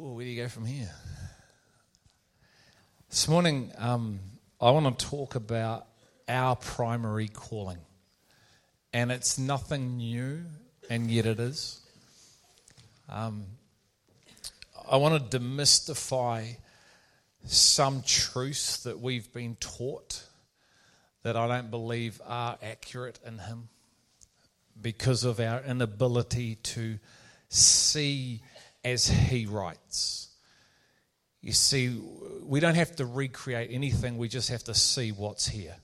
Where do you go from here? This morning, um, I want to talk about our primary calling. And it's nothing new, and yet it is. Um, I want to demystify some truths that we've been taught that I don't believe are accurate in Him because of our inability to see as He writes. You see, we don't have to recreate anything, we just have to see what's here.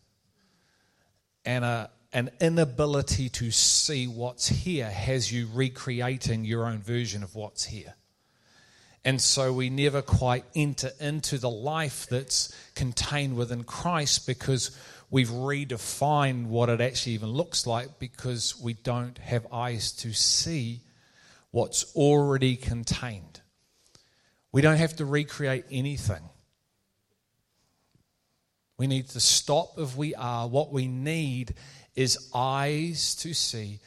And a, an inability to see what's here has you recreating your own version of what's here. And so we never quite enter into the life that's contained within Christ because we've redefined what it actually even looks like because we don't have eyes to see what's already contained. We don't have to recreate anything. We need to stop if we are. What we need is eyes to see,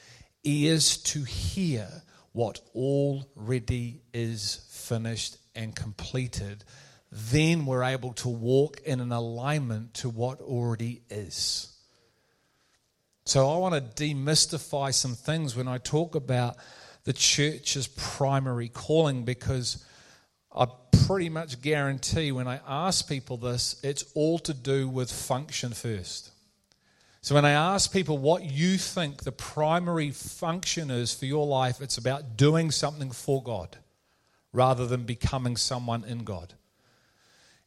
ears to hear what already is finished and completed. Then we're able to walk in an alignment to what already is. So I want to demystify some things when I talk about the church's primary calling because I pretty much guarantee when I ask people this, it's all to do with function first. So when I ask people what you think the primary function is for your life, it's about doing something for God rather than becoming someone in God.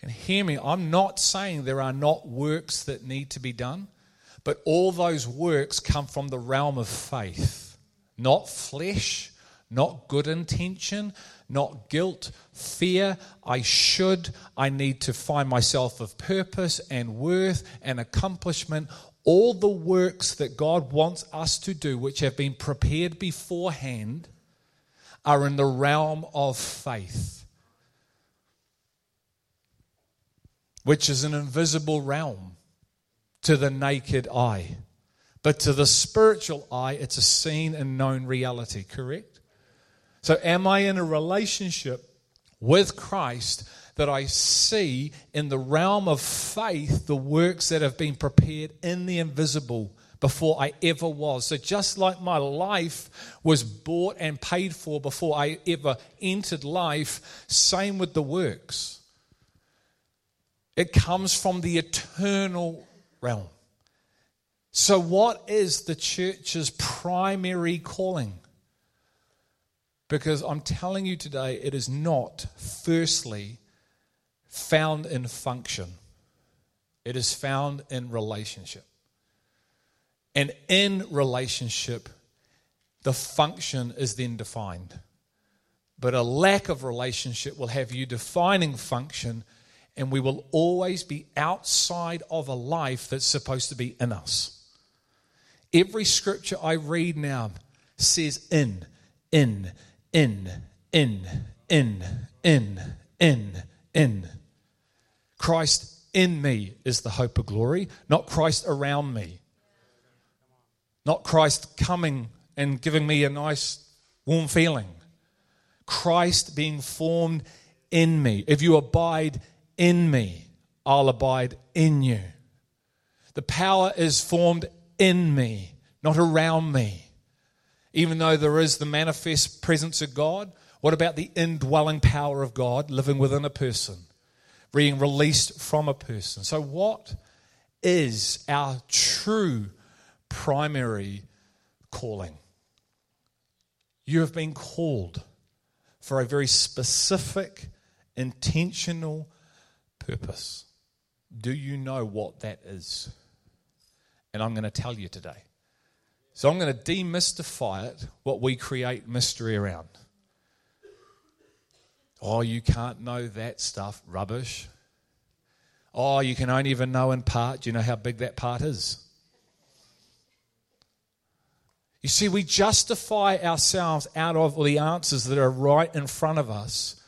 And hear me, I'm not saying there are not works that need to be done, but all those works come from the realm of faith, not flesh, not good intention, not guilt, fear. I should, I need to find myself of purpose and worth and accomplishment. All the works that God wants us to do, which have been prepared beforehand, are in the realm of faith, which is an invisible realm to the naked eye. But to the spiritual eye, it's a seen and known reality, correct? So, am I in a relationship with Christ that I see in the realm of faith the works that have been prepared in the invisible before I ever was? So, just like my life was bought and paid for before I ever entered life, same with the works. It comes from the eternal realm. So, what is the church's primary calling? Because I'm telling you today, it is not, firstly, found in function, it is found in relationship. And in relationship, the function is then defined. But a lack of relationship will have you defining function, and we will always be outside of a life that's supposed to be in us. Every scripture I read now says in, in, in, in, in, in, in, in. Christ in me is the hope of glory, not Christ around me. Not Christ coming and giving me a nice warm feeling. Christ being formed in me. If you abide in me, I'll abide in you. The power is formed in me, not around me. Even though there is the manifest presence of God, what about the indwelling power of God living within a person, being released from a person? So, what is our true primary calling? You have been called for a very specific, intentional purpose. Do you know what that is? And I'm going to tell you today. So I'm going to demystify it, what we create mystery around. Oh, you can't know that stuff. Rubbish. Oh, you can only even know in part. Do you know how big that part is? You see, we justify ourselves out of the answers that are right in front of us,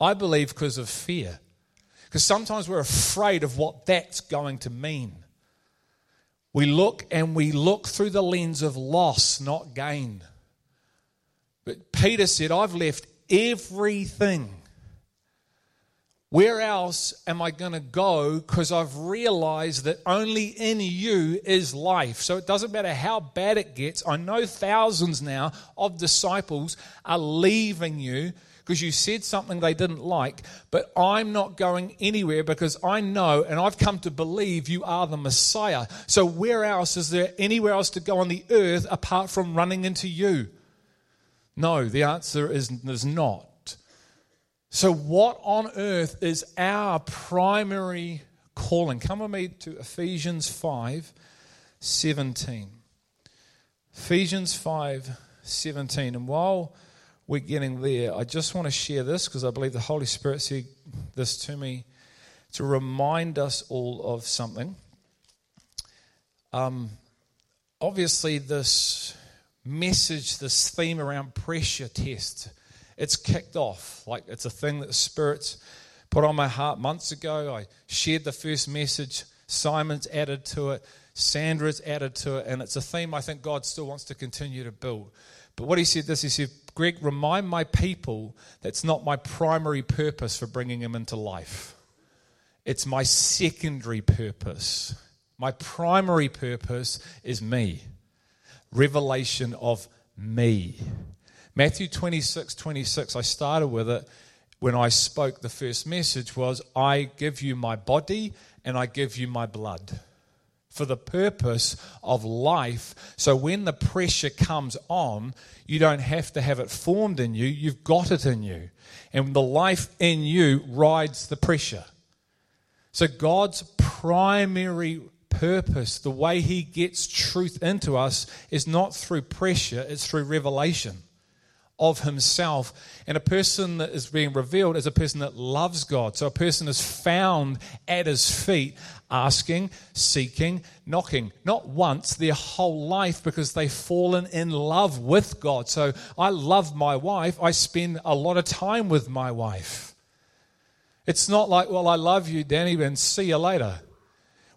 I believe, because of fear. Because sometimes we're afraid of what that's going to mean. We look and we look through the lens of loss, not gain. But Peter said, I've left everything Where else am I going to go? Because I've realized that only in you is life. So it doesn't matter how bad it gets. I know thousands now of disciples are leaving you because you said something they didn't like, but I'm not going anywhere because I know and I've come to believe you are the Messiah. So where else is there anywhere else to go on the earth apart from running into you? No, the answer is, is not. So, what on earth is our primary calling? Come with me to Ephesians 5 17. Ephesians 5 17. And while we're getting there, I just want to share this because I believe the Holy Spirit said this to me to remind us all of something. Um, obviously, this message, this theme around pressure test it's kicked off. Like it's a thing that the Spirit's put on my heart months ago. I shared the first message. Simon's added to it. Sandra's added to it. And it's a theme I think God still wants to continue to build. But what he said this, he said, Greg, remind my people that's not my primary purpose for bringing them into life. It's my secondary purpose. My primary purpose is me. Revelation of me. Matthew 26, 26, I started with it when I spoke the first message was, I give you my body and I give you my blood for the purpose of life. So when the pressure comes on, you don't have to have it formed in you, you've got it in you. And the life in you rides the pressure. So God's primary purpose, the way He gets truth into us, is not through pressure, it's through revelation of himself. And a person that is being revealed is a person that loves God. So a person is found at his feet, asking, seeking, knocking. Not once, their whole life, because they've fallen in love with God. So I love my wife. I spend a lot of time with my wife. It's not like, well, I love you, Danny, and see you later.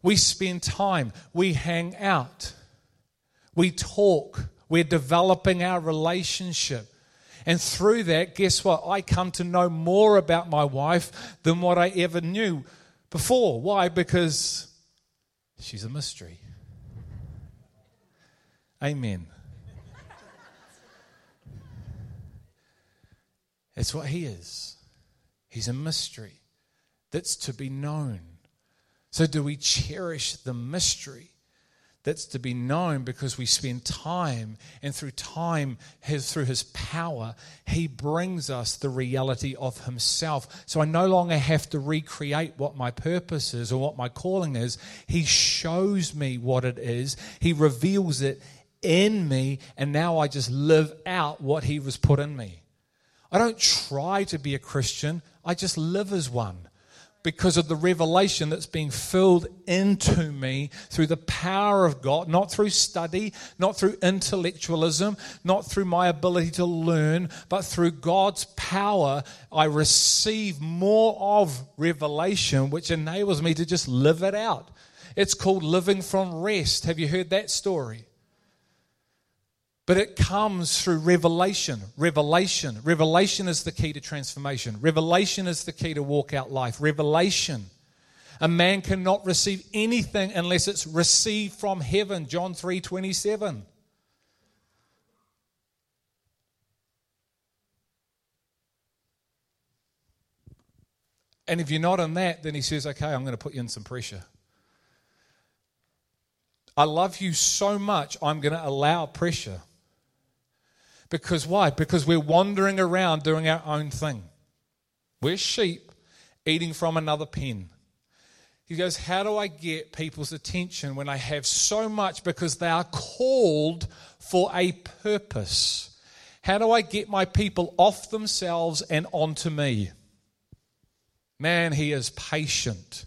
We spend time, we hang out, we talk, we're developing our relationship. And through that, guess what? I come to know more about my wife than what I ever knew before. Why? Because she's a mystery. Amen. It's what he is. He's a mystery that's to be known. So, do we cherish the mystery? That's to be known because we spend time and through time his, through his power he brings us the reality of himself. So i no longer have to recreate what my purpose is or what my calling is. He shows me what it is. He reveals it in me and now i just live out what he was put in me. I don't try to be a christian. I just live as one because of the revelation that's being filled into me through the power of God, not through study, not through intellectualism, not through my ability to learn, but through God's power. I receive more of revelation, which enables me to just live it out. It's called living from rest. Have you heard that story? But it comes through revelation. Revelation. Revelation is the key to transformation. Revelation is the key to walk out life. Revelation. A man cannot receive anything unless it's received from heaven. John 3 27. And if you're not in that, then he says, okay, I'm going to put you in some pressure. I love you so much, I'm going to allow pressure. Because why? Because we're wandering around doing our own thing. We're sheep eating from another pen. He goes, How do I get people's attention when I have so much because they are called for a purpose? How do I get my people off themselves and onto me? Man, he is patient.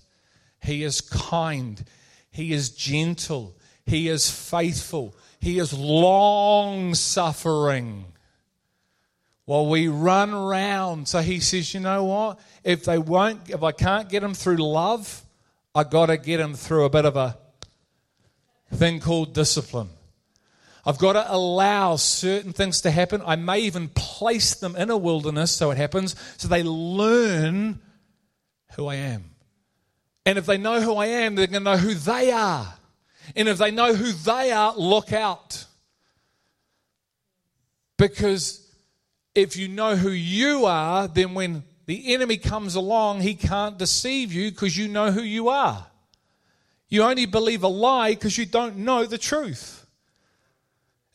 He is kind. He is gentle. He is faithful. He is long suffering. While we run around. So he says, you know what? If they won't, if I can't get them through love, I got to get them through a bit of a thing called discipline. I've got to allow certain things to happen. I may even place them in a wilderness so it happens, so they learn who I am. And if they know who I am, they're going to know who they are. And if they know who they are, look out. Because if you know who you are, then when the enemy comes along, he can't deceive you because you know who you are. You only believe a lie because you don't know the truth.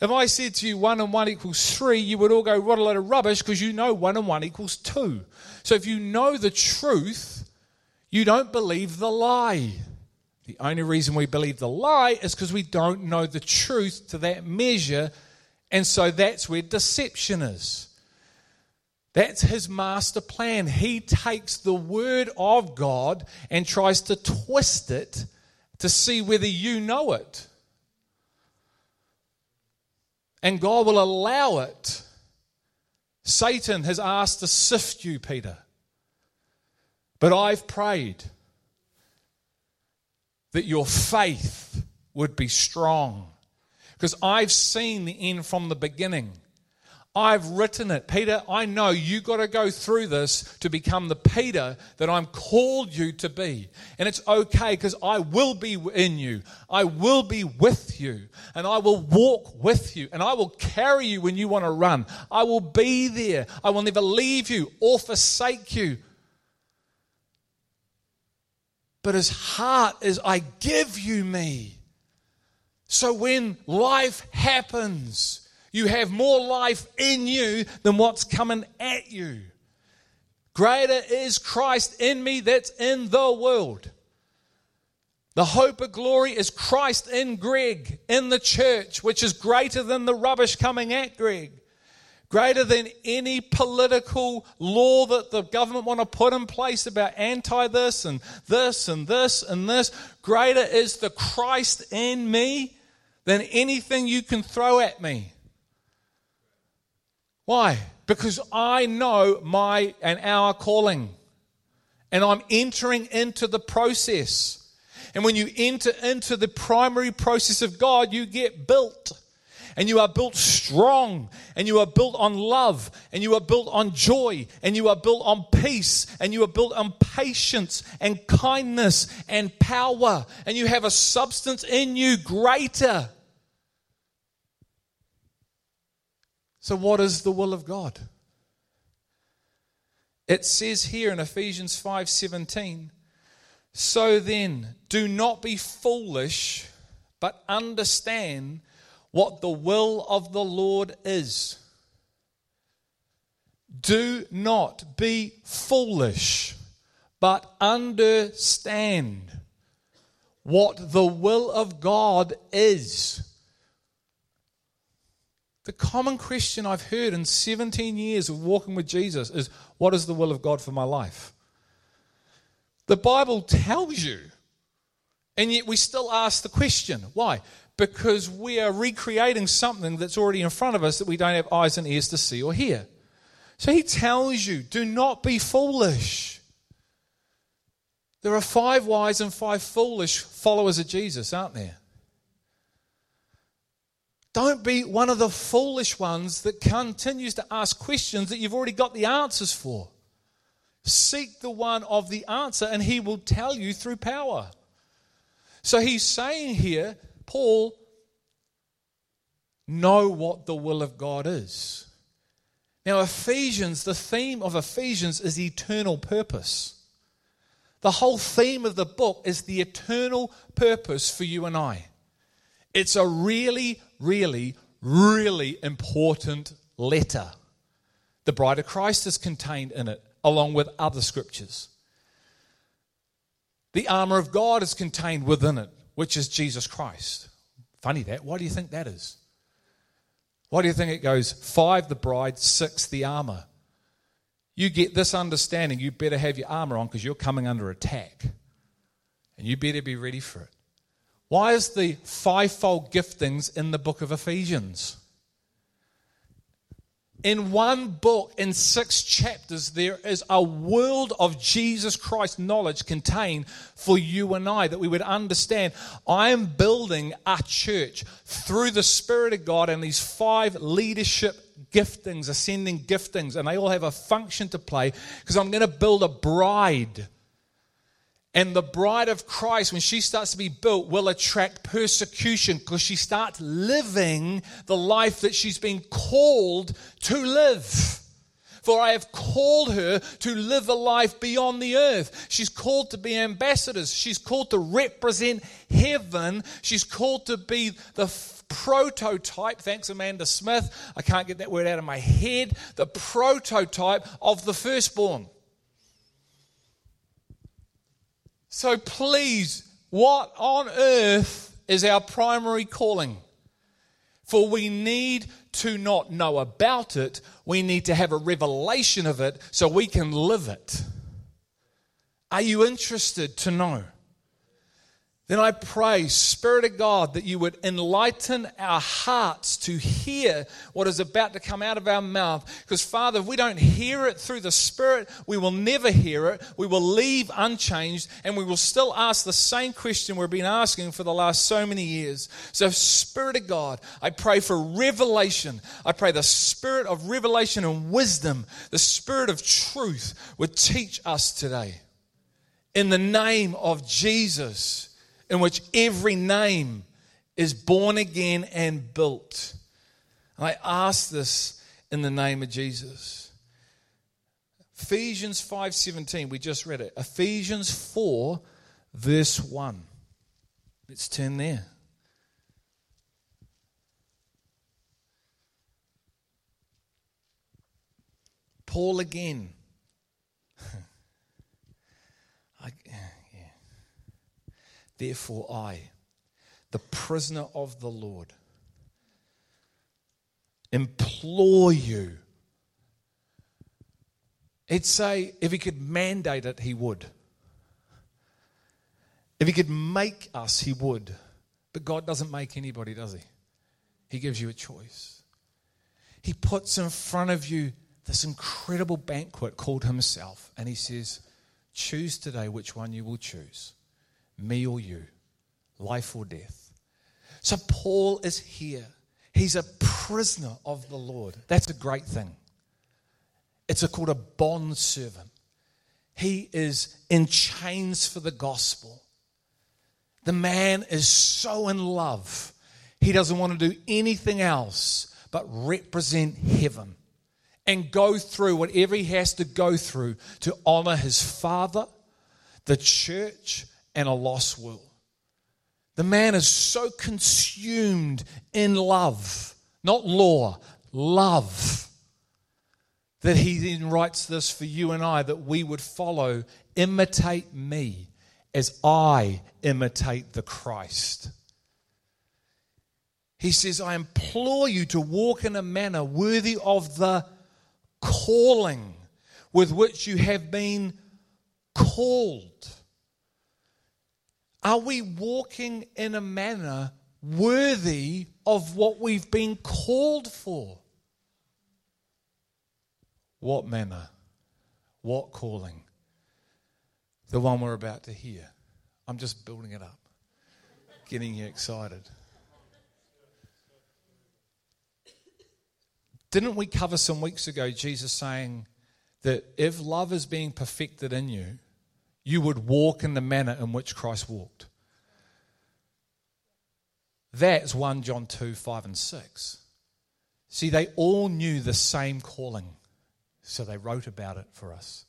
If I said to you one and one equals three, you would all go, what a load of rubbish because you know one and one equals two. So if you know the truth, you don't believe the lie. The only reason we believe the lie is because we don't know the truth to that measure. And so that's where deception is. That's his master plan. He takes the word of God and tries to twist it to see whether you know it. And God will allow it. Satan has asked to sift you, Peter. But I've prayed that your faith would be strong. Because I've seen the end from the beginning. I've written it. Peter, I know you got to go through this to become the Peter that I'm called you to be. And it's okay because I will be in you. I will be with you. And I will walk with you. And I will carry you when you want to run. I will be there. I will never leave you or forsake you. But his heart is, I give you me. So when life happens, you have more life in you than what's coming at you. Greater is Christ in me that's in the world. The hope of glory is Christ in Greg, in the church, which is greater than the rubbish coming at Greg. Greater than any political law that the government want to put in place about anti this and this and this and this. Greater is the Christ in me than anything you can throw at me. Why? Because I know my and our calling. And I'm entering into the process. And when you enter into the primary process of God, you get built. And you are built strong. And you are built on love. And you are built on joy. And you are built on peace. And you are built on patience and kindness and power. And you have a substance in you greater So, what is the will of God? It says here in Ephesians 5:17, "So then, do not be foolish, but understand what the will of the Lord is." Do not be foolish, but understand what the will of God is. The common question I've heard in 17 years of walking with Jesus is what is the will of God for my life? The Bible tells you, and yet we still ask the question. Why? Because we are recreating something that's already in front of us that we don't have eyes and ears to see or hear. So he tells you, do not be foolish. There are five wise and five foolish followers of Jesus, aren't there? Don't be one of the foolish ones that continues to ask questions that you've already got the answers for. Seek the one of the answer, and he will tell you through power. So he's saying here, Paul, know what the will of God is. Now, Ephesians, the theme of Ephesians is eternal purpose. The whole theme of the book is the eternal purpose for you and I. It's a really, really, really important letter. The bride of Christ is contained in it, along with other scriptures. The armor of God is contained within it, which is Jesus Christ. Funny that. Why do you think that is? Why do you think it goes five the bride, six the armor? You get this understanding, you better have your armor on because you're coming under attack. And you better be ready for it. Why is the fivefold giftings in the book of Ephesians? In one book, in six chapters, there is a world of Jesus Christ knowledge contained for you and I that we would understand. I am building a church through the Spirit of God and these five leadership giftings, ascending giftings, and they all have a function to play because I'm going to build a bride And the bride of Christ, when she starts to be built, will attract persecution because she starts living the life that she's been called to live. For I have called her to live a life beyond the earth. She's called to be ambassadors. She's called to represent heaven. She's called to be the prototype, thanks Amanda Smith, I can't get that word out of my head, the prototype of the firstborn. So please, what on earth is our primary calling? For we need to not know about it, we need to have a revelation of it so we can live it. Are you interested to know? Then I pray, Spirit of God, that you would enlighten our hearts to hear what is about to come out of our mouth. Because, Father, if we don't hear it through the Spirit, we will never hear it. We will leave unchanged, and we will still ask the same question we've been asking for the last so many years. So, Spirit of God, I pray for revelation. I pray the Spirit of revelation and wisdom, the Spirit of truth, would teach us today. In the name of Jesus in which every name is born again and built. I ask this in the name of Jesus. Ephesians 5:17, we just read it. Ephesians 4 verse 1. Let's turn there. Paul again Therefore, I, the prisoner of the Lord, implore you. He'd say if he could mandate it, he would. If he could make us, he would. But God doesn't make anybody, does he? He gives you a choice. He puts in front of you this incredible banquet called Himself, and He says, Choose today which one you will choose me or you, life or death. So Paul is here. He's a prisoner of the Lord. That's a great thing. It's a, called a bond servant. He is in chains for the gospel. The man is so in love. He doesn't want to do anything else but represent heaven and go through whatever he has to go through to honor his father, the church, and a lost world. The man is so consumed in love, not law, love, that he then writes this for you and I that we would follow, imitate me as I imitate the Christ. He says, I implore you to walk in a manner worthy of the calling with which you have been called. Are we walking in a manner worthy of what we've been called for? What manner? What calling? The one we're about to hear. I'm just building it up, getting you excited. Didn't we cover some weeks ago Jesus saying that if love is being perfected in you, you would walk in the manner in which Christ walked. That's 1 John 2 5 and 6. See, they all knew the same calling, so they wrote about it for us.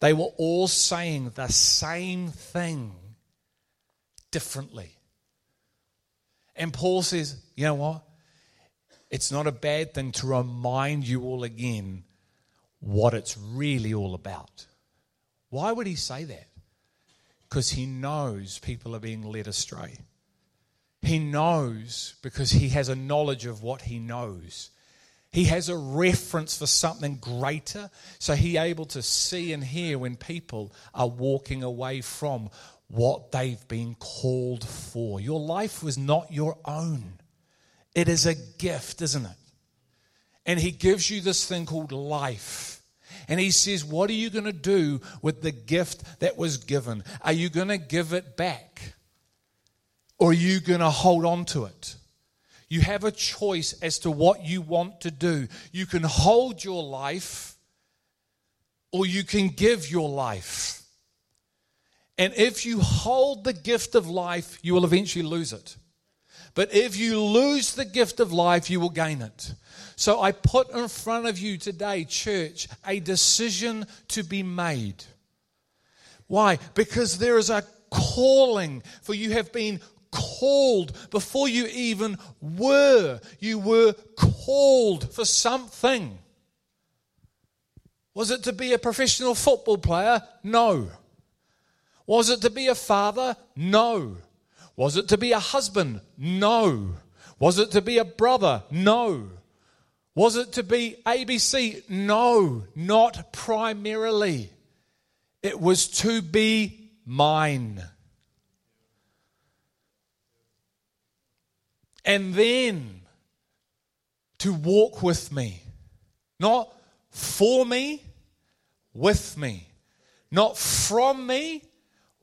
They were all saying the same thing differently. And Paul says, you know what? It's not a bad thing to remind you all again what it's really all about. Why would he say that? Because he knows people are being led astray. He knows because he has a knowledge of what he knows. He has a reference for something greater, so he able to see and hear when people are walking away from what they've been called for. Your life was not your own. It is a gift, isn't it? And he gives you this thing called life. And he says, What are you going to do with the gift that was given? Are you going to give it back? Or are you going to hold on to it? You have a choice as to what you want to do. You can hold your life or you can give your life. And if you hold the gift of life, you will eventually lose it. But if you lose the gift of life, you will gain it. So I put in front of you today, church, a decision to be made. Why? Because there is a calling, for you have been called before you even were. You were called for something. Was it to be a professional football player? No. Was it to be a father? No. Was it to be a husband? No. Was it to be a brother? No. Was it to be ABC? No, not primarily. It was to be mine. And then to walk with me. Not for me, with me. Not from me,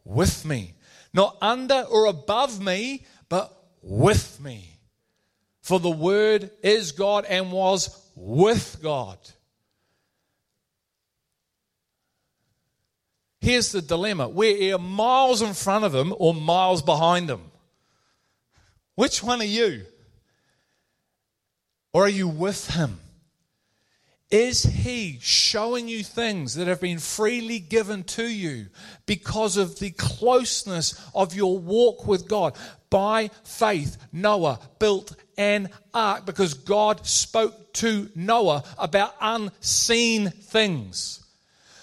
with me. Not under or above me, but with me. For the Word is God and was with God. Here's the dilemma we're either miles in front of Him or miles behind Him. Which one are you? Or are you with Him? Is He showing you things that have been freely given to you because of the closeness of your walk with God? By faith, Noah built an ark because God spoke to Noah about unseen things.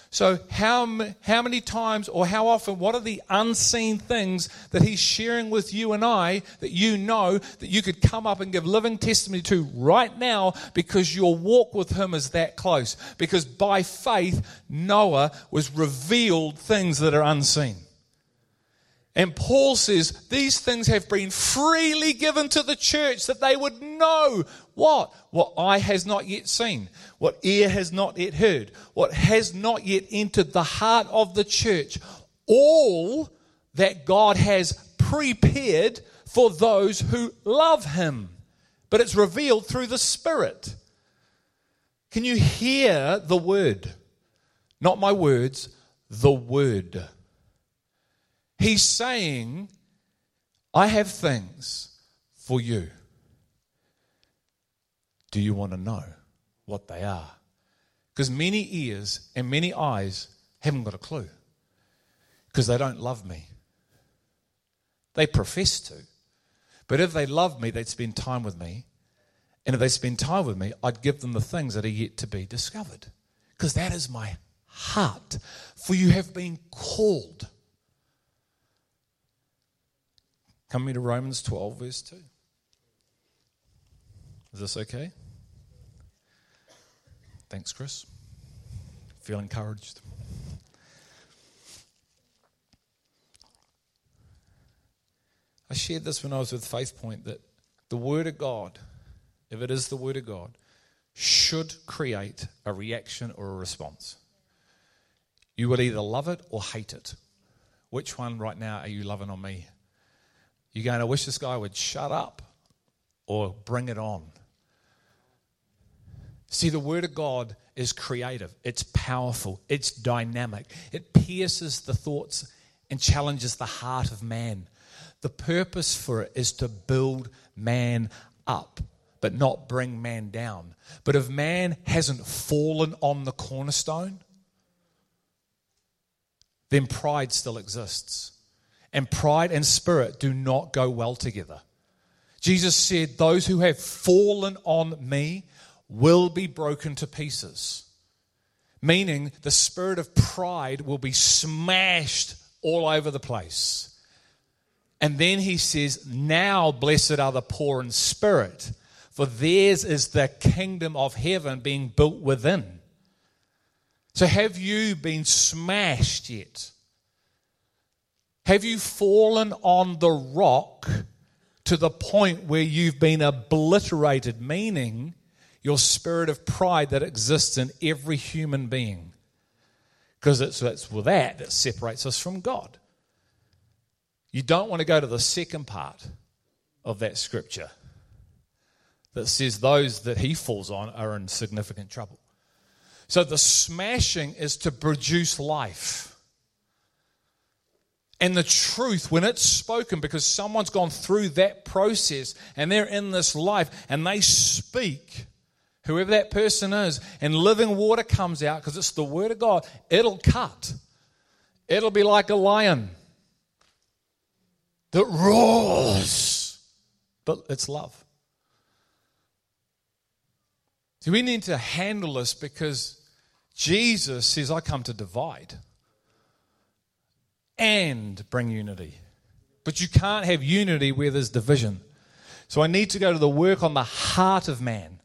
So, how, how many times or how often, what are the unseen things that He's sharing with you and I that you know that you could come up and give living testimony to right now because your walk with Him is that close? Because by faith, Noah was revealed things that are unseen. And Paul says these things have been freely given to the church that they would know what? What eye has not yet seen, what ear has not yet heard, what has not yet entered the heart of the church. All that God has prepared for those who love Him. But it's revealed through the Spirit. Can you hear the word? Not my words, the word. He's saying, I have things for you. Do you want to know what they are? Because many ears and many eyes haven't got a clue because they don't love me. They profess to. But if they love me, they'd spend time with me. And if they spend time with me, I'd give them the things that are yet to be discovered. Because that is my heart. For you have been called Come me to Romans 12, verse 2. Is this okay? Thanks, Chris. Feel encouraged. I shared this when I was with Faith Point that the Word of God, if it is the Word of God, should create a reaction or a response. You will either love it or hate it. Which one right now are you loving on me? You're going, I wish this guy would shut up or bring it on. See, the Word of God is creative, it's powerful, it's dynamic, it pierces the thoughts and challenges the heart of man. The purpose for it is to build man up, but not bring man down. But if man hasn't fallen on the cornerstone, then pride still exists. And pride and spirit do not go well together. Jesus said, Those who have fallen on me will be broken to pieces. Meaning, the spirit of pride will be smashed all over the place. And then he says, Now blessed are the poor in spirit, for theirs is the kingdom of heaven being built within. So, have you been smashed yet? Have you fallen on the rock to the point where you've been obliterated, meaning your spirit of pride that exists in every human being? Because it's, it's that that separates us from God. You don't want to go to the second part of that scripture that says those that he falls on are in significant trouble. So the smashing is to produce life. And the truth, when it's spoken, because someone's gone through that process and they're in this life and they speak, whoever that person is, and living water comes out because it's the word of God, it'll cut. It'll be like a lion that roars, but it's love. See, we need to handle this because Jesus says, I come to divide and bring unity. But you can't have unity where there's division. So I need to go to the work on the heart of man.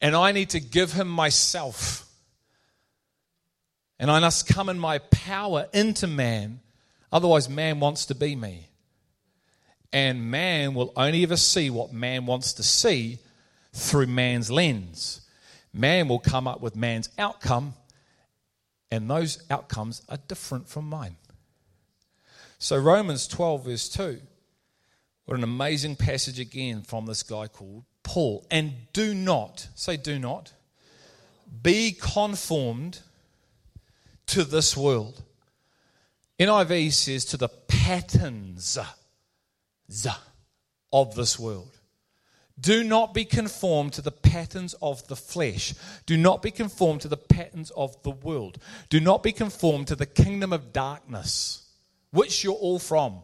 And I need to give him myself. And I must come in my power into man. Otherwise, man wants to be me. And man will only ever see what man wants to see through man's lens. Man will come up with man's outcome, and those outcomes are different from mine. So, Romans 12, verse 2. What an amazing passage again from this guy called Paul. And do not, say, do not, be conformed to this world. NIV says to the patterns of this world. Do not be conformed to the patterns of the flesh. Do not be conformed to the patterns of the world. Do not be conformed to the kingdom of darkness which you're all from.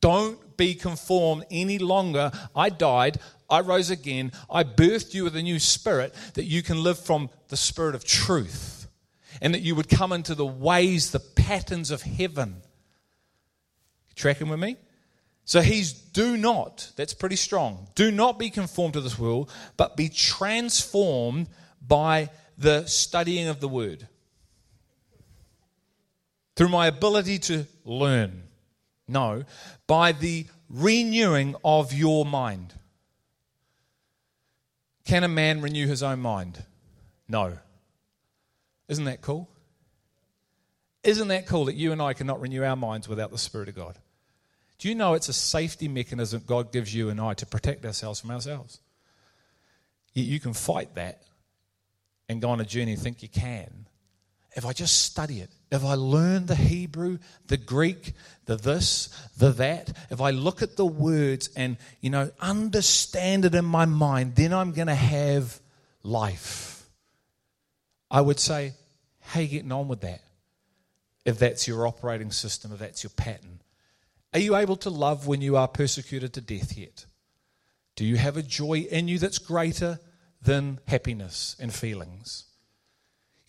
Don't be conformed any longer. I died, I rose again, I birthed you with a new spirit that you can live from the spirit of truth and that you would come into the ways, the patterns of heaven. Tracking with me? So he's do not, that's pretty strong. Do not be conformed to this world, but be transformed by the studying of the word through my ability to learn. No, by the renewing of your mind. Can a man renew his own mind? No. Isn't that cool? Isn't that cool that you and I cannot renew our minds without the Spirit of God? Do you know it's a safety mechanism God gives you and I to protect ourselves from ourselves? Yet you can fight that and go on a journey and think you can. If I just study it, if I learn the Hebrew, the Greek, the this, the that, if I look at the words and, you know, understand it in my mind, then I'm going to have life. I would say, how you getting on with that? If that's your operating system, if that's your pattern. Are you able to love when you are persecuted to death yet? Do you have a joy in you that's greater than happiness and feelings?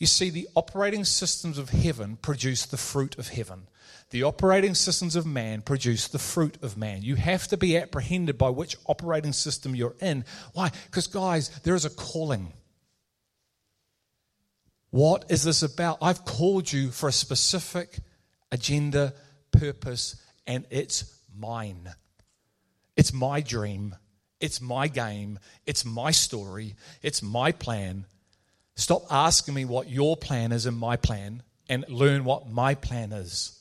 You see, the operating systems of heaven produce the fruit of heaven. The operating systems of man produce the fruit of man. You have to be apprehended by which operating system you're in. Why? Because, guys, there is a calling. What is this about? I've called you for a specific agenda, purpose, and it's mine. It's my dream. It's my game. It's my story. It's my plan. Stop asking me what your plan is and my plan and learn what my plan is.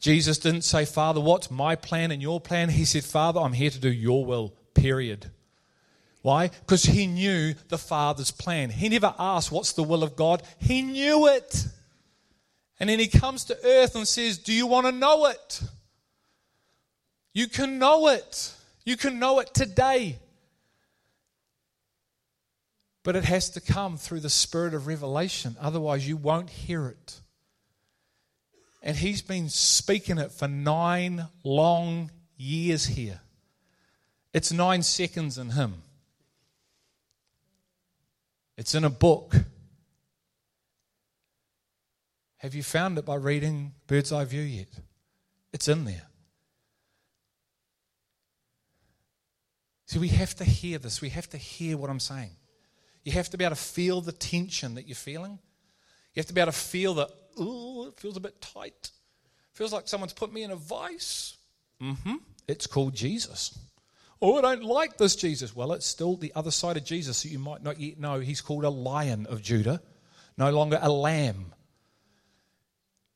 Jesus didn't say, Father, what's my plan and your plan? He said, Father, I'm here to do your will, period. Why? Because he knew the Father's plan. He never asked, What's the will of God? He knew it. And then he comes to earth and says, Do you want to know it? You can know it. You can know it today. But it has to come through the spirit of revelation. Otherwise, you won't hear it. And he's been speaking it for nine long years here. It's nine seconds in him. It's in a book. Have you found it by reading Bird's Eye View yet? It's in there. See, we have to hear this. We have to hear what I'm saying. You have to be able to feel the tension that you're feeling. You have to be able to feel that, ooh, it feels a bit tight. feels like someone's put me in a vice. Mm-hmm. It's called Jesus. Oh, I don't like this Jesus. Well, it's still the other side of Jesus that you might not yet know. He's called a lion of Judah, no longer a lamb.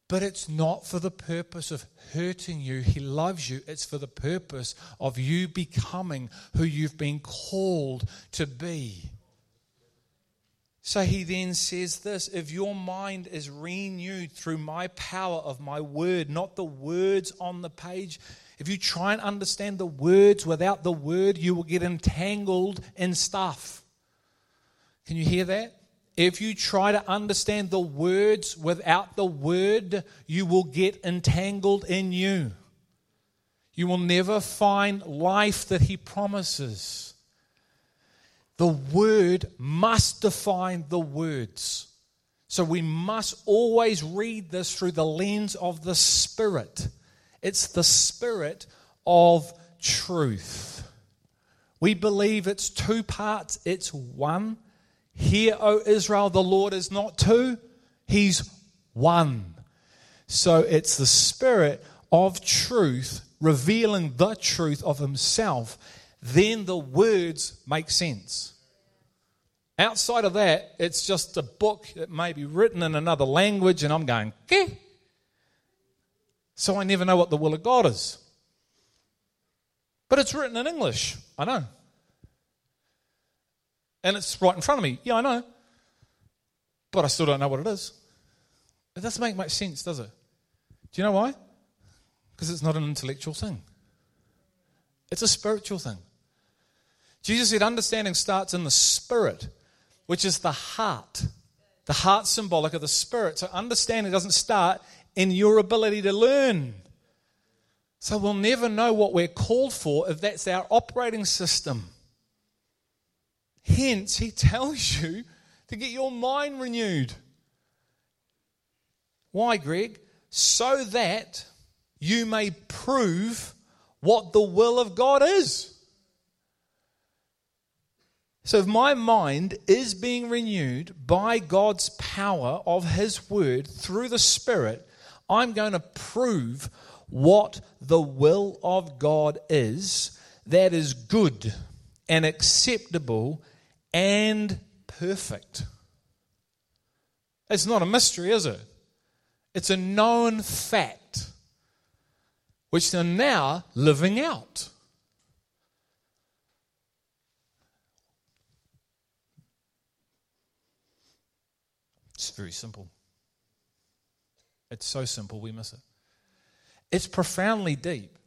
But it's not for the purpose of hurting you. He loves you. It's for the purpose of you becoming who you've been called to be. So he then says this if your mind is renewed through my power of my word, not the words on the page, if you try and understand the words without the word, you will get entangled in stuff. Can you hear that? If you try to understand the words without the word, you will get entangled in you. You will never find life that he promises. The word must define the words. So we must always read this through the lens of the Spirit. It's the Spirit of truth. We believe it's two parts, it's one. Hear, O Israel, the Lord is not two, He's one. So it's the Spirit of truth revealing the truth of Himself. Then the words make sense. Outside of that, it's just a book that may be written in another language, and I'm going, okay. So I never know what the will of God is. But it's written in English. I know. And it's right in front of me. Yeah, I know. But I still don't know what it is. It doesn't make much sense, does it? Do you know why? Because it's not an intellectual thing, it's a spiritual thing. Jesus said understanding starts in the spirit, which is the heart. The heart symbolic of the spirit. So understanding doesn't start in your ability to learn. So we'll never know what we're called for if that's our operating system. Hence, he tells you to get your mind renewed. Why, Greg? So that you may prove what the will of God is. So, if my mind is being renewed by God's power of His Word through the Spirit, I'm going to prove what the will of God is that is good and acceptable and perfect. It's not a mystery, is it? It's a known fact, which they're now living out. It's very simple. It's so simple, we miss it. It's profoundly deep,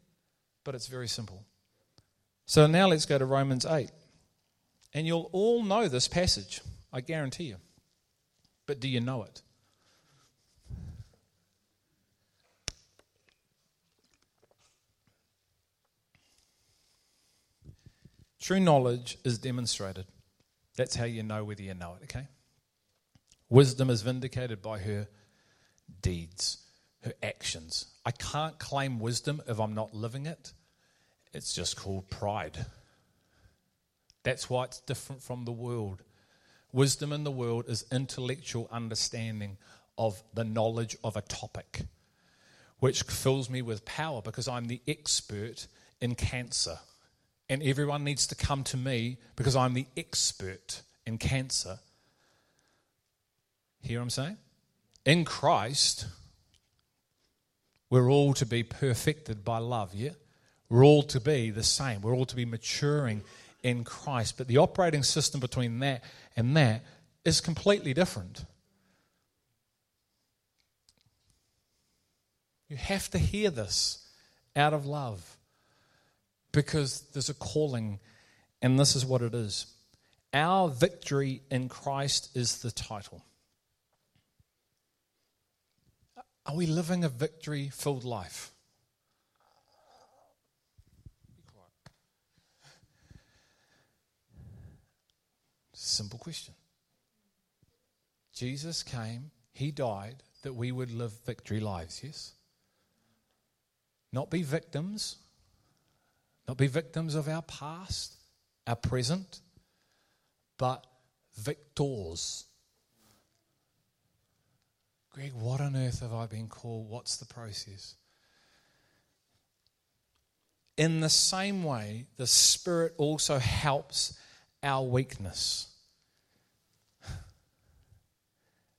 but it's very simple. So now let's go to Romans 8. And you'll all know this passage, I guarantee you. But do you know it? True knowledge is demonstrated. That's how you know whether you know it, okay? Wisdom is vindicated by her deeds, her actions. I can't claim wisdom if I'm not living it. It's just called pride. That's why it's different from the world. Wisdom in the world is intellectual understanding of the knowledge of a topic, which fills me with power because I'm the expert in cancer. And everyone needs to come to me because I'm the expert in cancer. Hear what I'm saying? In Christ, we're all to be perfected by love, yeah? We're all to be the same. We're all to be maturing in Christ. But the operating system between that and that is completely different. You have to hear this out of love because there's a calling, and this is what it is. Our victory in Christ is the title. Are we living a victory filled life? Simple question. Jesus came, He died that we would live victory lives, yes? Not be victims, not be victims of our past, our present, but victors. Greg, what on earth have I been called? What's the process? In the same way, the Spirit also helps our weakness.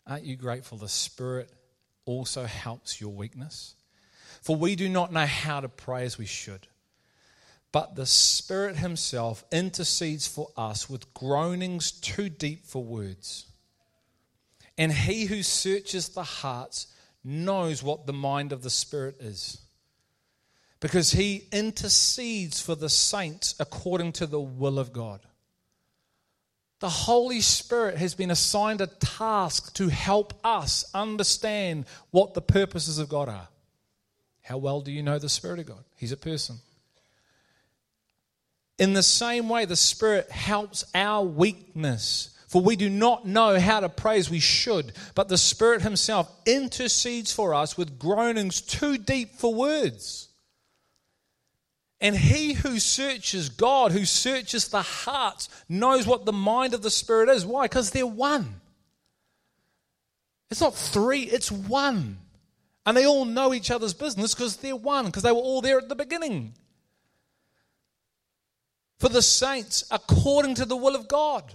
Aren't you grateful the Spirit also helps your weakness? For we do not know how to pray as we should, but the Spirit Himself intercedes for us with groanings too deep for words. And he who searches the hearts knows what the mind of the Spirit is. Because he intercedes for the saints according to the will of God. The Holy Spirit has been assigned a task to help us understand what the purposes of God are. How well do you know the Spirit of God? He's a person. In the same way, the Spirit helps our weakness. For we do not know how to pray as we should, but the Spirit Himself intercedes for us with groanings too deep for words. And he who searches God, who searches the hearts, knows what the mind of the Spirit is. Why? Because they're one. It's not three, it's one. And they all know each other's business because they're one, because they were all there at the beginning for the saints according to the will of God.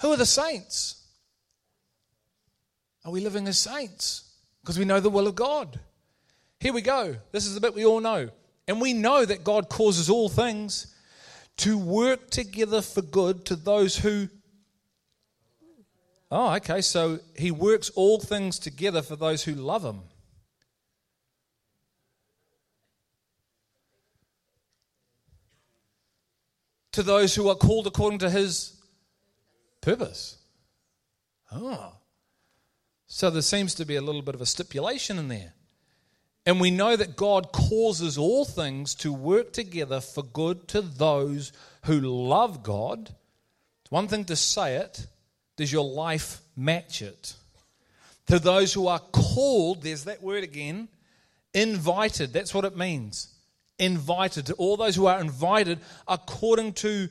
Who are the saints? Are we living as saints? Because we know the will of God. Here we go. This is the bit we all know. And we know that God causes all things to work together for good to those who. Oh, okay. So he works all things together for those who love him. to those who are called according to his purpose. Oh. So there seems to be a little bit of a stipulation in there. And we know that God causes all things to work together for good to those who love God. It's one thing to say it, does your life match it? To those who are called, there's that word again, invited. That's what it means invited, to all those who are invited according to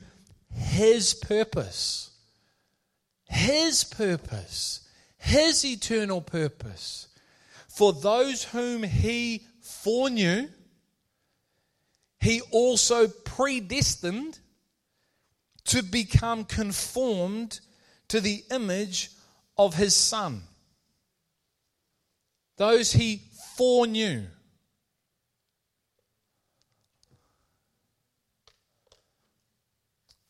His purpose. His purpose. His eternal purpose. For those whom He foreknew, He also predestined to become conformed to the image of His Son. Those He foreknew.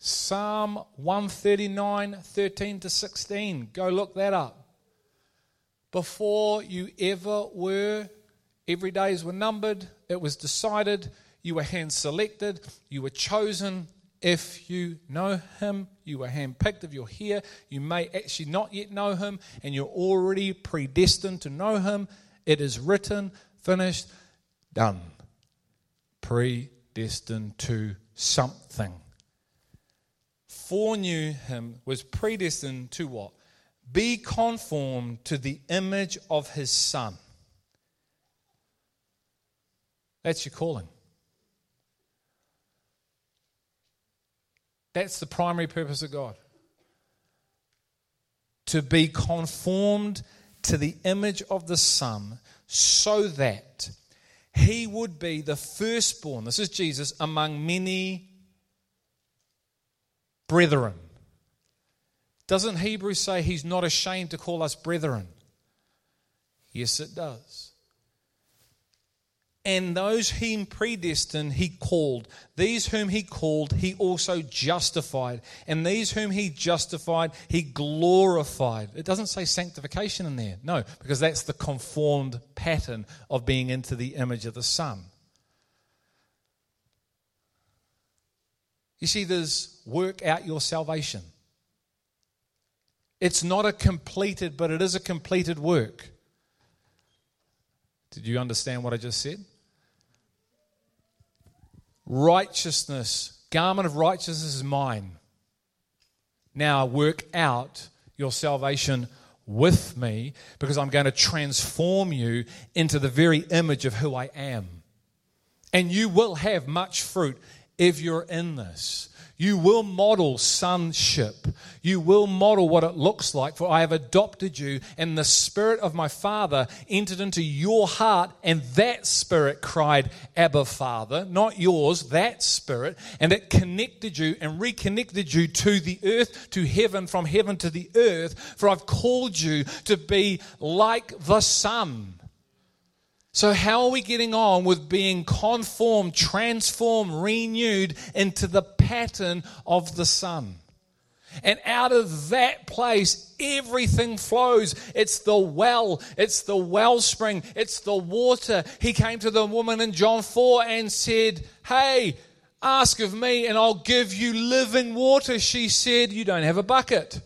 Psalm 139, 13 to 16. Go look that up. Before you ever were, every days were numbered, it was decided, you were hand selected, you were chosen. If you know him, you were handpicked. If you're here, you may actually not yet know him, and you're already predestined to know him. It is written, finished, done. Predestined to something foreknew him was predestined to what? Be conformed to the image of his son. That's your calling. That's the primary purpose of God. To be conformed to the image of the Son so that he would be the firstborn, this is Jesus, among many brethren. Doesn't Hebrews say he's not ashamed to call us brethren? Yes, it does. And those whom predestined, he called. These whom he called, he also justified. And these whom he justified, he glorified. It doesn't say sanctification in there. No, because that's the conformed pattern of being into the image of the Son. You see, there's work out your salvation. It's not a completed, but it is a completed work. Did you understand what I just said? Righteousness, garment of righteousness is mine. Now work out your salvation with me because I'm going to transform you into the very image of who I am. And you will have much fruit if you're in this. You will model sonship. You will model what it looks like, for I have adopted you, and the Spirit of my Father entered into your heart, and that Spirit cried, Abba, Father, not yours, that Spirit, and it connected you and reconnected you to the earth, to heaven, from heaven to the earth, for I've called you to be like the Son. So, how are we getting on with being conformed, transformed, renewed into the pattern of the Son? And out of that place, everything flows. It's the well, it's the wellspring, it's the water. He came to the woman in John 4 and said, Hey, ask of me and I'll give you living water. She said, You don't have a bucket.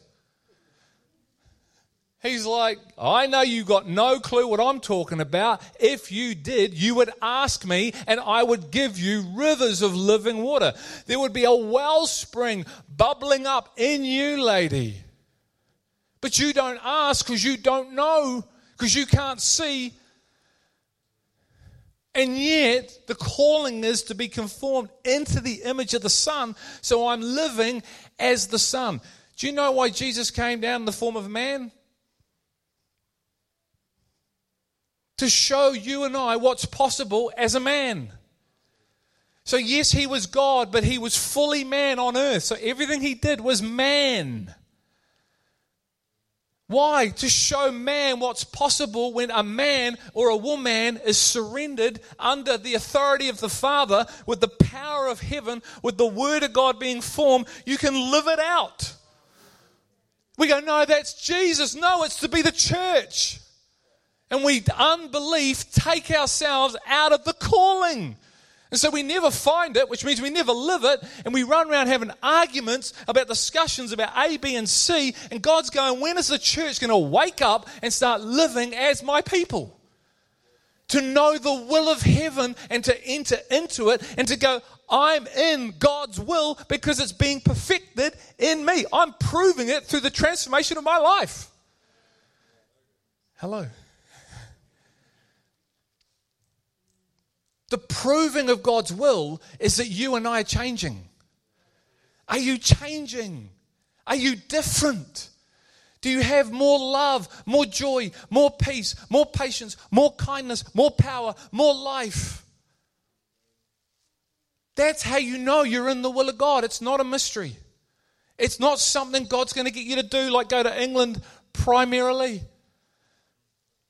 He's like, I know you got no clue what I'm talking about. If you did, you would ask me and I would give you rivers of living water. There would be a wellspring bubbling up in you, lady. But you don't ask because you don't know, because you can't see. And yet, the calling is to be conformed into the image of the Son. So I'm living as the Son. Do you know why Jesus came down in the form of man? To show you and I what's possible as a man. So, yes, he was God, but he was fully man on earth. So, everything he did was man. Why? To show man what's possible when a man or a woman is surrendered under the authority of the Father with the power of heaven, with the Word of God being formed, you can live it out. We go, no, that's Jesus. No, it's to be the church. And we, unbelief, take ourselves out of the calling. And so we never find it, which means we never live it, and we run around having arguments about discussions about A, B, and C. And God's going, when is the church going to wake up and start living as my people? To know the will of heaven and to enter into it and to go, I'm in God's will because it's being perfected in me. I'm proving it through the transformation of my life. Hello. The proving of God's will is that you and I are changing. Are you changing? Are you different? Do you have more love, more joy, more peace, more patience, more kindness, more power, more life? That's how you know you're in the will of God. It's not a mystery. It's not something God's going to get you to do, like go to England primarily.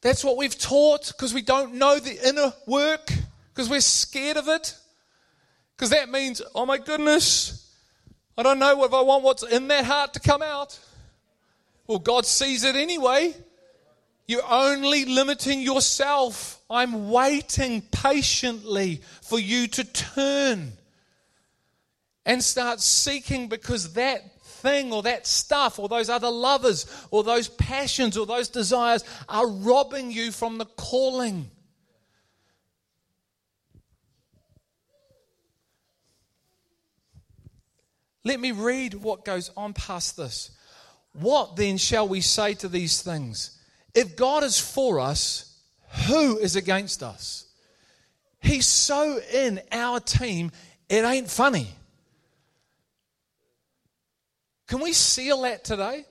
That's what we've taught because we don't know the inner work because we're scared of it. Because that means, oh my goodness, I don't know if I want what's in that heart to come out. Well, God sees it anyway. You're only limiting yourself. I'm waiting patiently for you to turn and start seeking because that thing or that stuff or those other lovers or those passions or those desires are robbing you from the calling. Let me read what goes on past this. What then shall we say to these things? If God is for us, who is against us? He's so in our team, it ain't funny. Can we seal that today?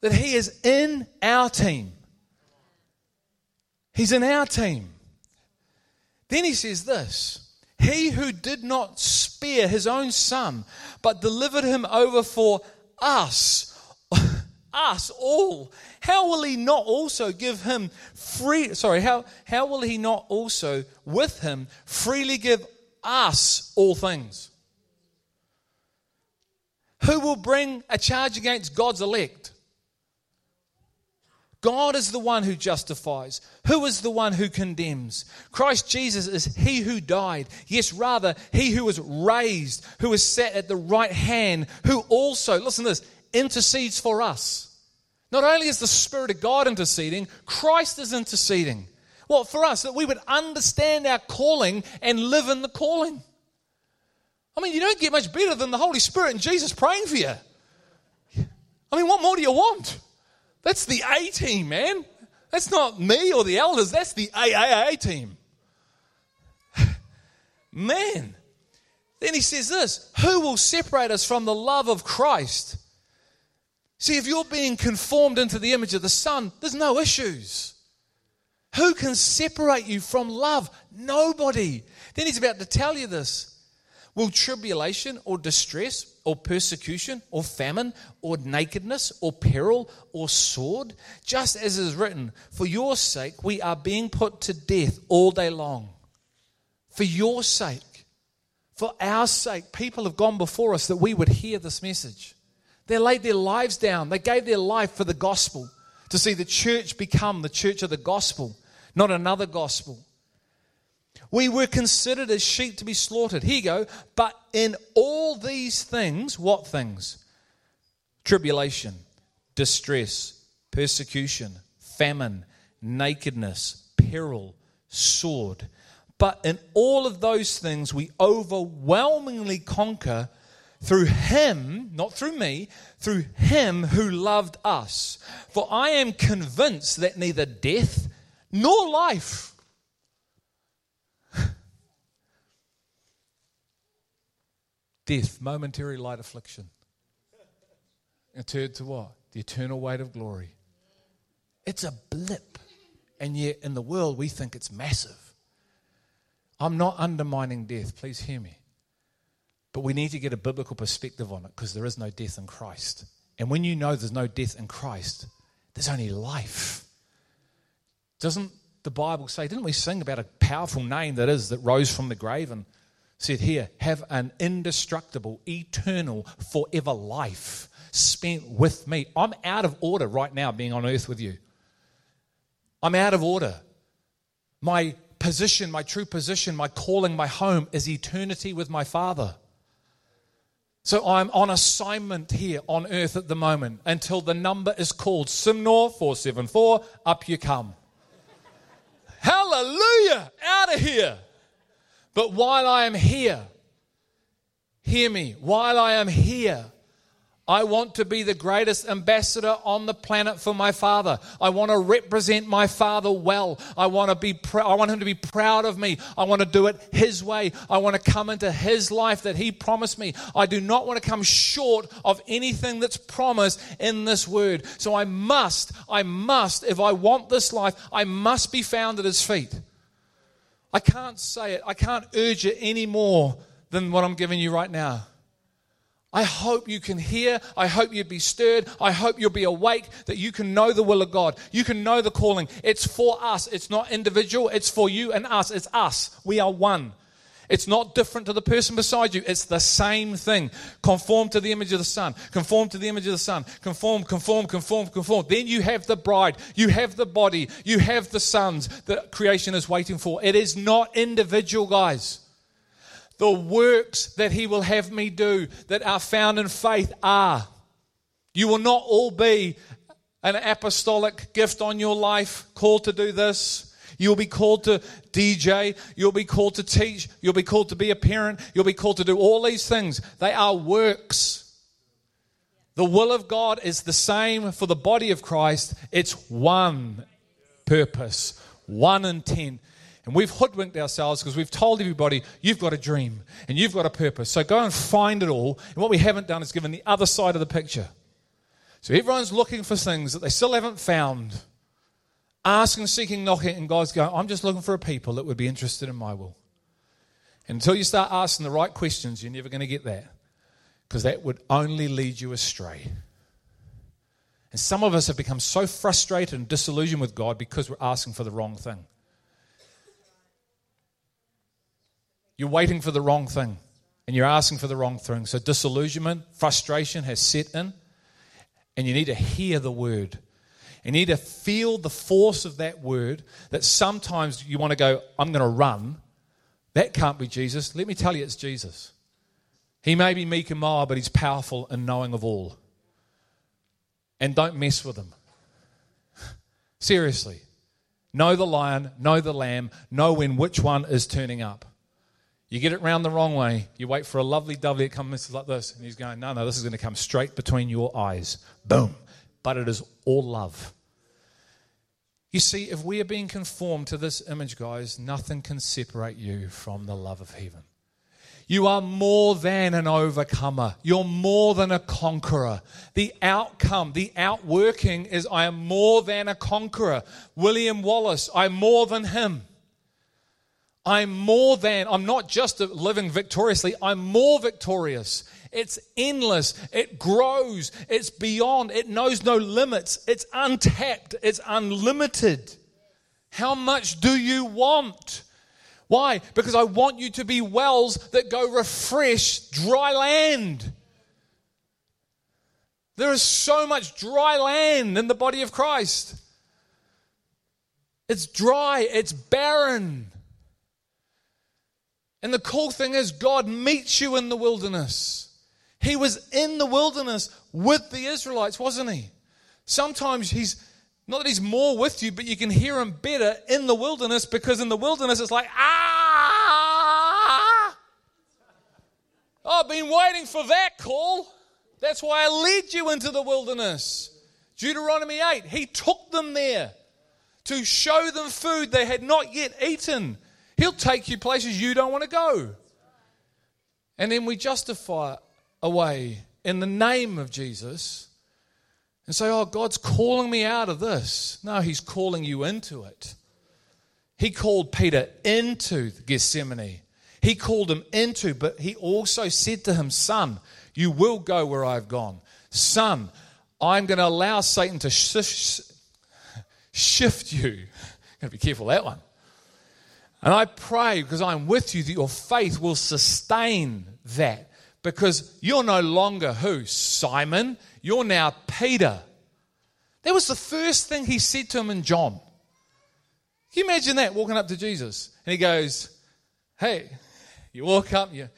That He is in our team. He's in our team. Then He says this he who did not spare his own son, but delivered him over for us, us all, how will he not also give him free, sorry, how, how will he not also with him freely give us all things? Who will bring a charge against God's elect? God is the one who justifies. Who is the one who condemns? Christ Jesus is he who died. Yes, rather, he who was raised, who is sat at the right hand, who also, listen to this, intercedes for us. Not only is the Spirit of God interceding, Christ is interceding. Well, for us, that we would understand our calling and live in the calling. I mean, you don't get much better than the Holy Spirit and Jesus praying for you. I mean, what more do you want? That's the A team, man. That's not me or the elders, that's the AAA team. man. Then he says this Who will separate us from the love of Christ? See, if you're being conformed into the image of the Son, there's no issues. Who can separate you from love? Nobody. Then he's about to tell you this. Will tribulation or distress or persecution or famine or nakedness or peril or sword? Just as is written, for your sake we are being put to death all day long. For your sake, for our sake, people have gone before us that we would hear this message. They laid their lives down. They gave their life for the gospel to see the church become the church of the gospel, not another gospel. We were considered as sheep to be slaughtered. Here you go. But in all these things, what things? Tribulation, distress, persecution, famine, nakedness, peril, sword. But in all of those things, we overwhelmingly conquer through him, not through me, through him who loved us. For I am convinced that neither death nor life. Death, momentary light affliction. And turned to what? The eternal weight of glory. It's a blip. And yet in the world we think it's massive. I'm not undermining death, please hear me. But we need to get a biblical perspective on it because there is no death in Christ. And when you know there's no death in Christ, there's only life. Doesn't the Bible say, didn't we sing about a powerful name that is that rose from the grave and said, Here, have an indestructible, eternal, forever life spent with me. I'm out of order right now being on earth with you. I'm out of order. My position, my true position, my calling, my home is eternity with my Father. So I'm on assignment here on earth at the moment until the number is called Simnor 474, up you come. Hallelujah! Out of here. But while I am here, hear me, while I am here, I want to be the greatest ambassador on the planet for my father. I want to represent my father well. I want to be pr- I want him to be proud of me. I want to do it his way. I want to come into his life that he promised me. I do not want to come short of anything that's promised in this word. So I must, I must if I want this life, I must be found at his feet. I can't say it. I can't urge it any more than what I'm giving you right now. I hope you can hear. I hope you'll be stirred. I hope you'll be awake, that you can know the will of God. You can know the calling. It's for us. It's not individual. It's for you and us. It's us. We are one. It's not different to the person beside you. It's the same thing. Conform to the image of the Son. Conform to the image of the Son. Conform, conform, conform, conform. Then you have the bride. You have the body. You have the sons that creation is waiting for. It is not individual, guys the works that he will have me do that are found in faith are. You will not all be an apostolic gift on your life, called to do this. You'll be called to DJ. You'll be called to teach. You'll be called to be a parent. You'll be called to do all these things. They are works. The will of God is the same for the body of Christ. It's one purpose, one intent. And we've hoodwinked ourselves because we've told everybody, you've got a dream and you've got a purpose. So go and find it all. And what we haven't done is given the other side of the picture. So everyone's looking for things that they still haven't found. Asking, seeking, knocking, and God's going, I'm just looking for a people that would be interested in my will. And until you start asking the right questions, you're never going to get that. Because that would only lead you astray. And some of us have become so frustrated and disillusioned with God because we're asking for the wrong thing. You're waiting for the wrong thing and you're asking for the wrong thing. So disillusionment, frustration has set in, and you need to hear the word. You need to feel the force of that word that sometimes you want to go, I'm going to run. That can't be Jesus. Let me tell you, it's Jesus. He may be meek and mild, but he's powerful and knowing of all. And don't mess with him. Seriously. Know the lion, know the lamb, know when which one is turning up. You get it round the wrong way. You wait for a lovely dovey that comes like this, and he's going, No, no, this is going to come straight between your eyes. Boom. But it is all love. You see, if we are being conformed to this image, guys, nothing can separate you from the love of heaven. You are more than an overcomer. You're more than a conqueror. The outcome, the outworking is I am more than a conqueror. William Wallace, I'm more than him. I'm more than, I'm not just living victoriously, I'm more victorious. It's endless, it grows, it's beyond, it knows no limits, it's untapped, it's unlimited. How much do you want? Why? Because I want you to be wells that go refresh dry land. There is so much dry land in the body of Christ. It's dry, it's barren. And the cool thing is, God meets you in the wilderness. He was in the wilderness with the Israelites, wasn't he? Sometimes he's not that he's more with you, but you can hear him better in the wilderness because in the wilderness it's like, ah, I've been waiting for that call. That's why I led you into the wilderness. Deuteronomy 8, he took them there to show them food they had not yet eaten. He'll take you places you don't want to go. And then we justify away in the name of Jesus and say, Oh, God's calling me out of this. No, He's calling you into it. He called Peter into Gethsemane. He called him into, but he also said to him, Son, you will go where I've gone. Son, I'm going to allow Satan to shift, shift you. Got to be careful that one. And I pray because I'm with you that your faith will sustain that because you're no longer who? Simon. You're now Peter. That was the first thing he said to him in John. Can you imagine that walking up to Jesus? And he goes, Hey, you walk up, you,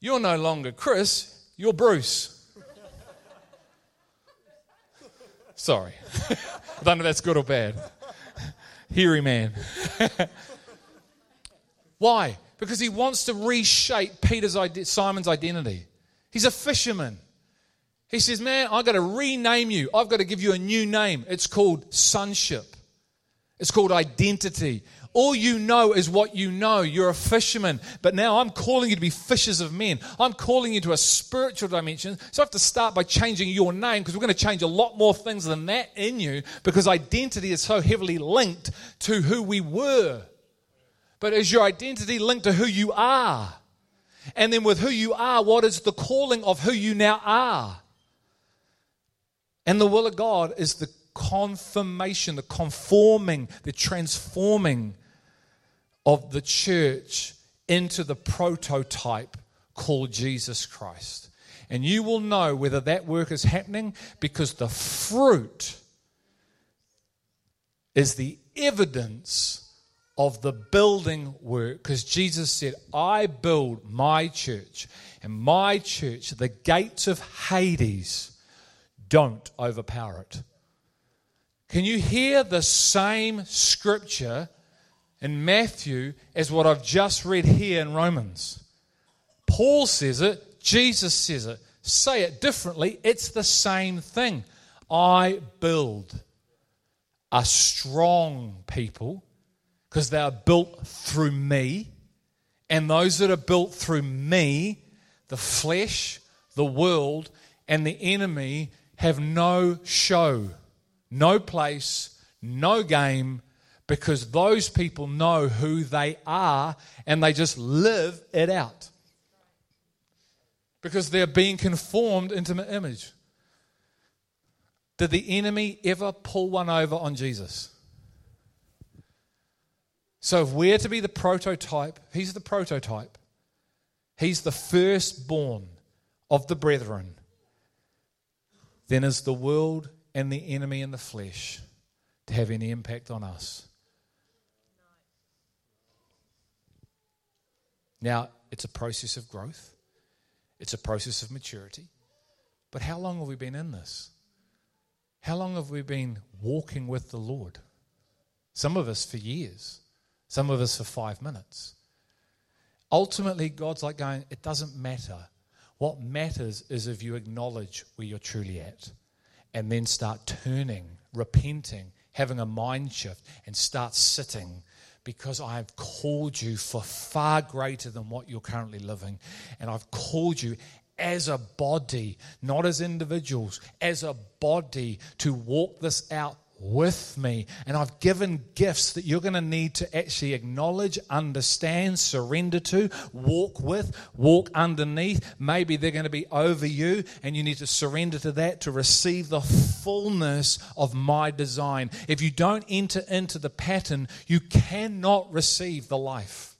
you're no longer Chris, you're Bruce. Sorry. I don't know if that's good or bad. Hairy man. Why? Because he wants to reshape Peter's Simon's identity. He's a fisherman. He says, Man, I've got to rename you. I've got to give you a new name. It's called sonship, it's called identity. All you know is what you know. You're a fisherman. But now I'm calling you to be fishers of men. I'm calling you to a spiritual dimension. So I have to start by changing your name because we're going to change a lot more things than that in you because identity is so heavily linked to who we were. But is your identity linked to who you are? And then with who you are, what is the calling of who you now are? And the will of God is the confirmation, the conforming, the transforming of the church into the prototype called Jesus Christ. And you will know whether that work is happening because the fruit is the evidence of the building work. Because Jesus said, I build my church, and my church, the gates of Hades, don't overpower it. Can you hear the same scripture in Matthew as what I've just read here in Romans? Paul says it, Jesus says it. Say it differently, it's the same thing. I build a strong people because they are built through me. And those that are built through me, the flesh, the world, and the enemy have no show no place, no game, because those people know who they are and they just live it out. Because they're being conformed into my image. Did the enemy ever pull one over on Jesus? So, if we're to be the prototype, he's the prototype. He's the firstborn of the brethren. Then is the world and the enemy in the flesh to have any impact on us. Now, it's a process of growth, it's a process of maturity. But how long have we been in this? How long have we been walking with the Lord? Some of us for years, some of us for five minutes. Ultimately, God's like going, it doesn't matter. What matters is if you acknowledge where you're truly at and then start turning, repenting, having a mind shift, and start sitting because I have called you for far greater than what you're currently living. And I've called you as a body, not as individuals, as a body to walk this out with me. And I've given gifts that you're going to need to actually acknowledge, understand, surrender to, walk with, walk underneath. Maybe they're going to be over you, and you need to surrender to that to receive the fullness of my design. If you don't enter into the pattern, you cannot receive the life.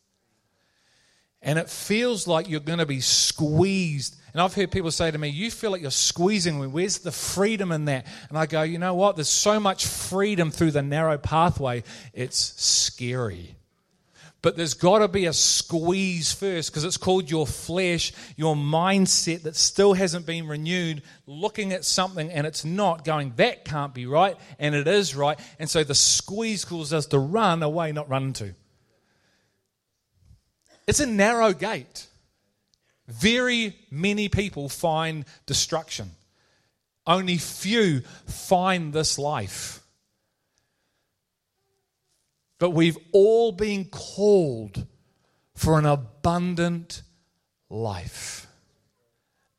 And it feels like you're going to be squeezed And I've heard people say to me, You feel like you're squeezing me. Where's the freedom in that? And I go, You know what? There's so much freedom through the narrow pathway. It's scary. But there's got to be a squeeze first because it's called your flesh, your mindset that still hasn't been renewed, looking at something and it's not, going, that can't be right, and it is right. And so the squeeze causes us to run away, not run into. It's a narrow gate. Very many people find destruction, only few find this life. But we've all been called for an abundant life.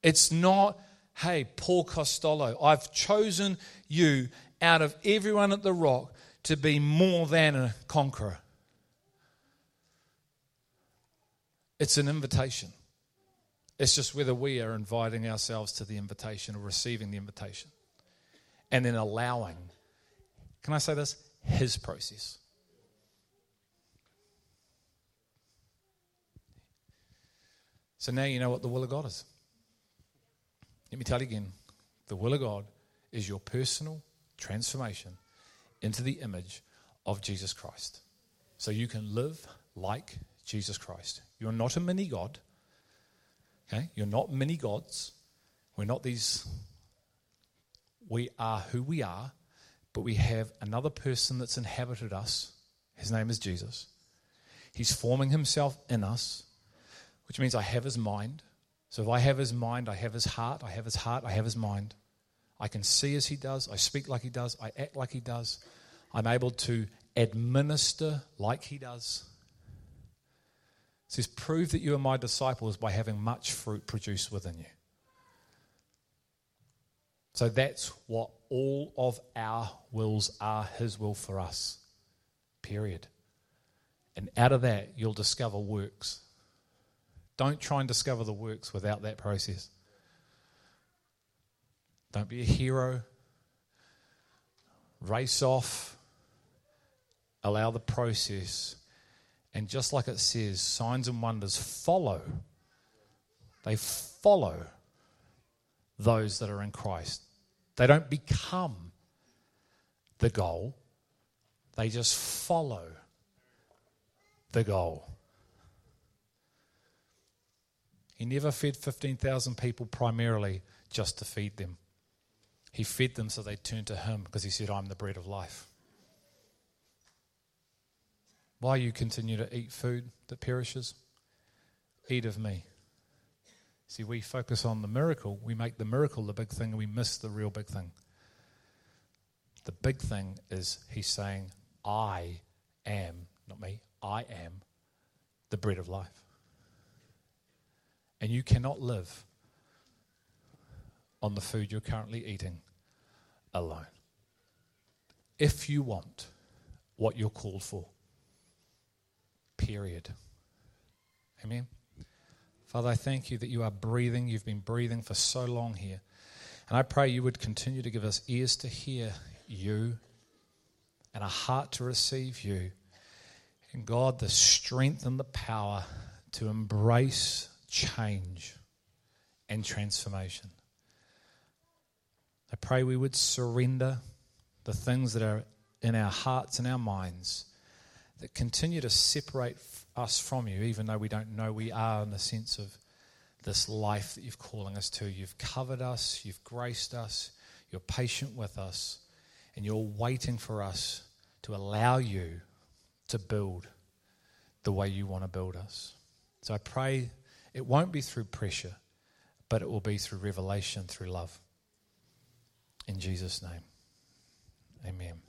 It's not, hey, Paul Costello, I've chosen you out of everyone at the rock to be more than a conqueror. It's an invitation. It's just whether we are inviting ourselves to the invitation or receiving the invitation and then allowing, can I say this? His process. So now you know what the will of God is. Let me tell you again the will of God is your personal transformation into the image of Jesus Christ. So you can live like Jesus Christ. You're not a mini God. Okay? You're not mini gods. We're not these. We are who we are, but we have another person that's inhabited us. His name is Jesus. He's forming himself in us which means I have his mind. So if I have his mind, I have his heart, I have his heart, I have his mind. I can see as he does, I speak like he does, I act like he does. I'm able to administer like he does. It says, Prove that you are my disciples by having much fruit produced within you. So that's what all of our wills are his will for us. Period. And out of that, you'll discover works don't try and discover the works without that process. Don't be a hero. Race off. Allow the process. And just like it says, signs and wonders follow. They follow those that are in Christ. They don't become the goal, they just follow the goal. He never fed 15,000 people primarily just to feed them. He fed them so they turned to Him because He said, I'm the bread of life. Why you continue to eat food that perishes? Eat of me. See, we focus on the miracle. We make the miracle the big thing and we miss the real big thing. The big thing is He's saying, I am, not me, I am the bread of life. And you cannot live on the food you're currently eating alone. If you want what you're called for. Period. Amen. Father, I thank you that you are breathing. You've been breathing for so long here. And I pray you would continue to give us ears to hear you and a heart to receive you. And God, the strength and the power to embrace change and transformation. I pray we would surrender the things that are in our hearts and our minds that continue to separate us from you, even though we don't know we are in the sense of this life that you're calling us to. You've covered us, you've graced us, you're patient with us, and you're waiting for us to allow you to build the way you want to build us. So I pray it won't be through pressure, but it will be through revelation, through love. In Jesus' name, amen.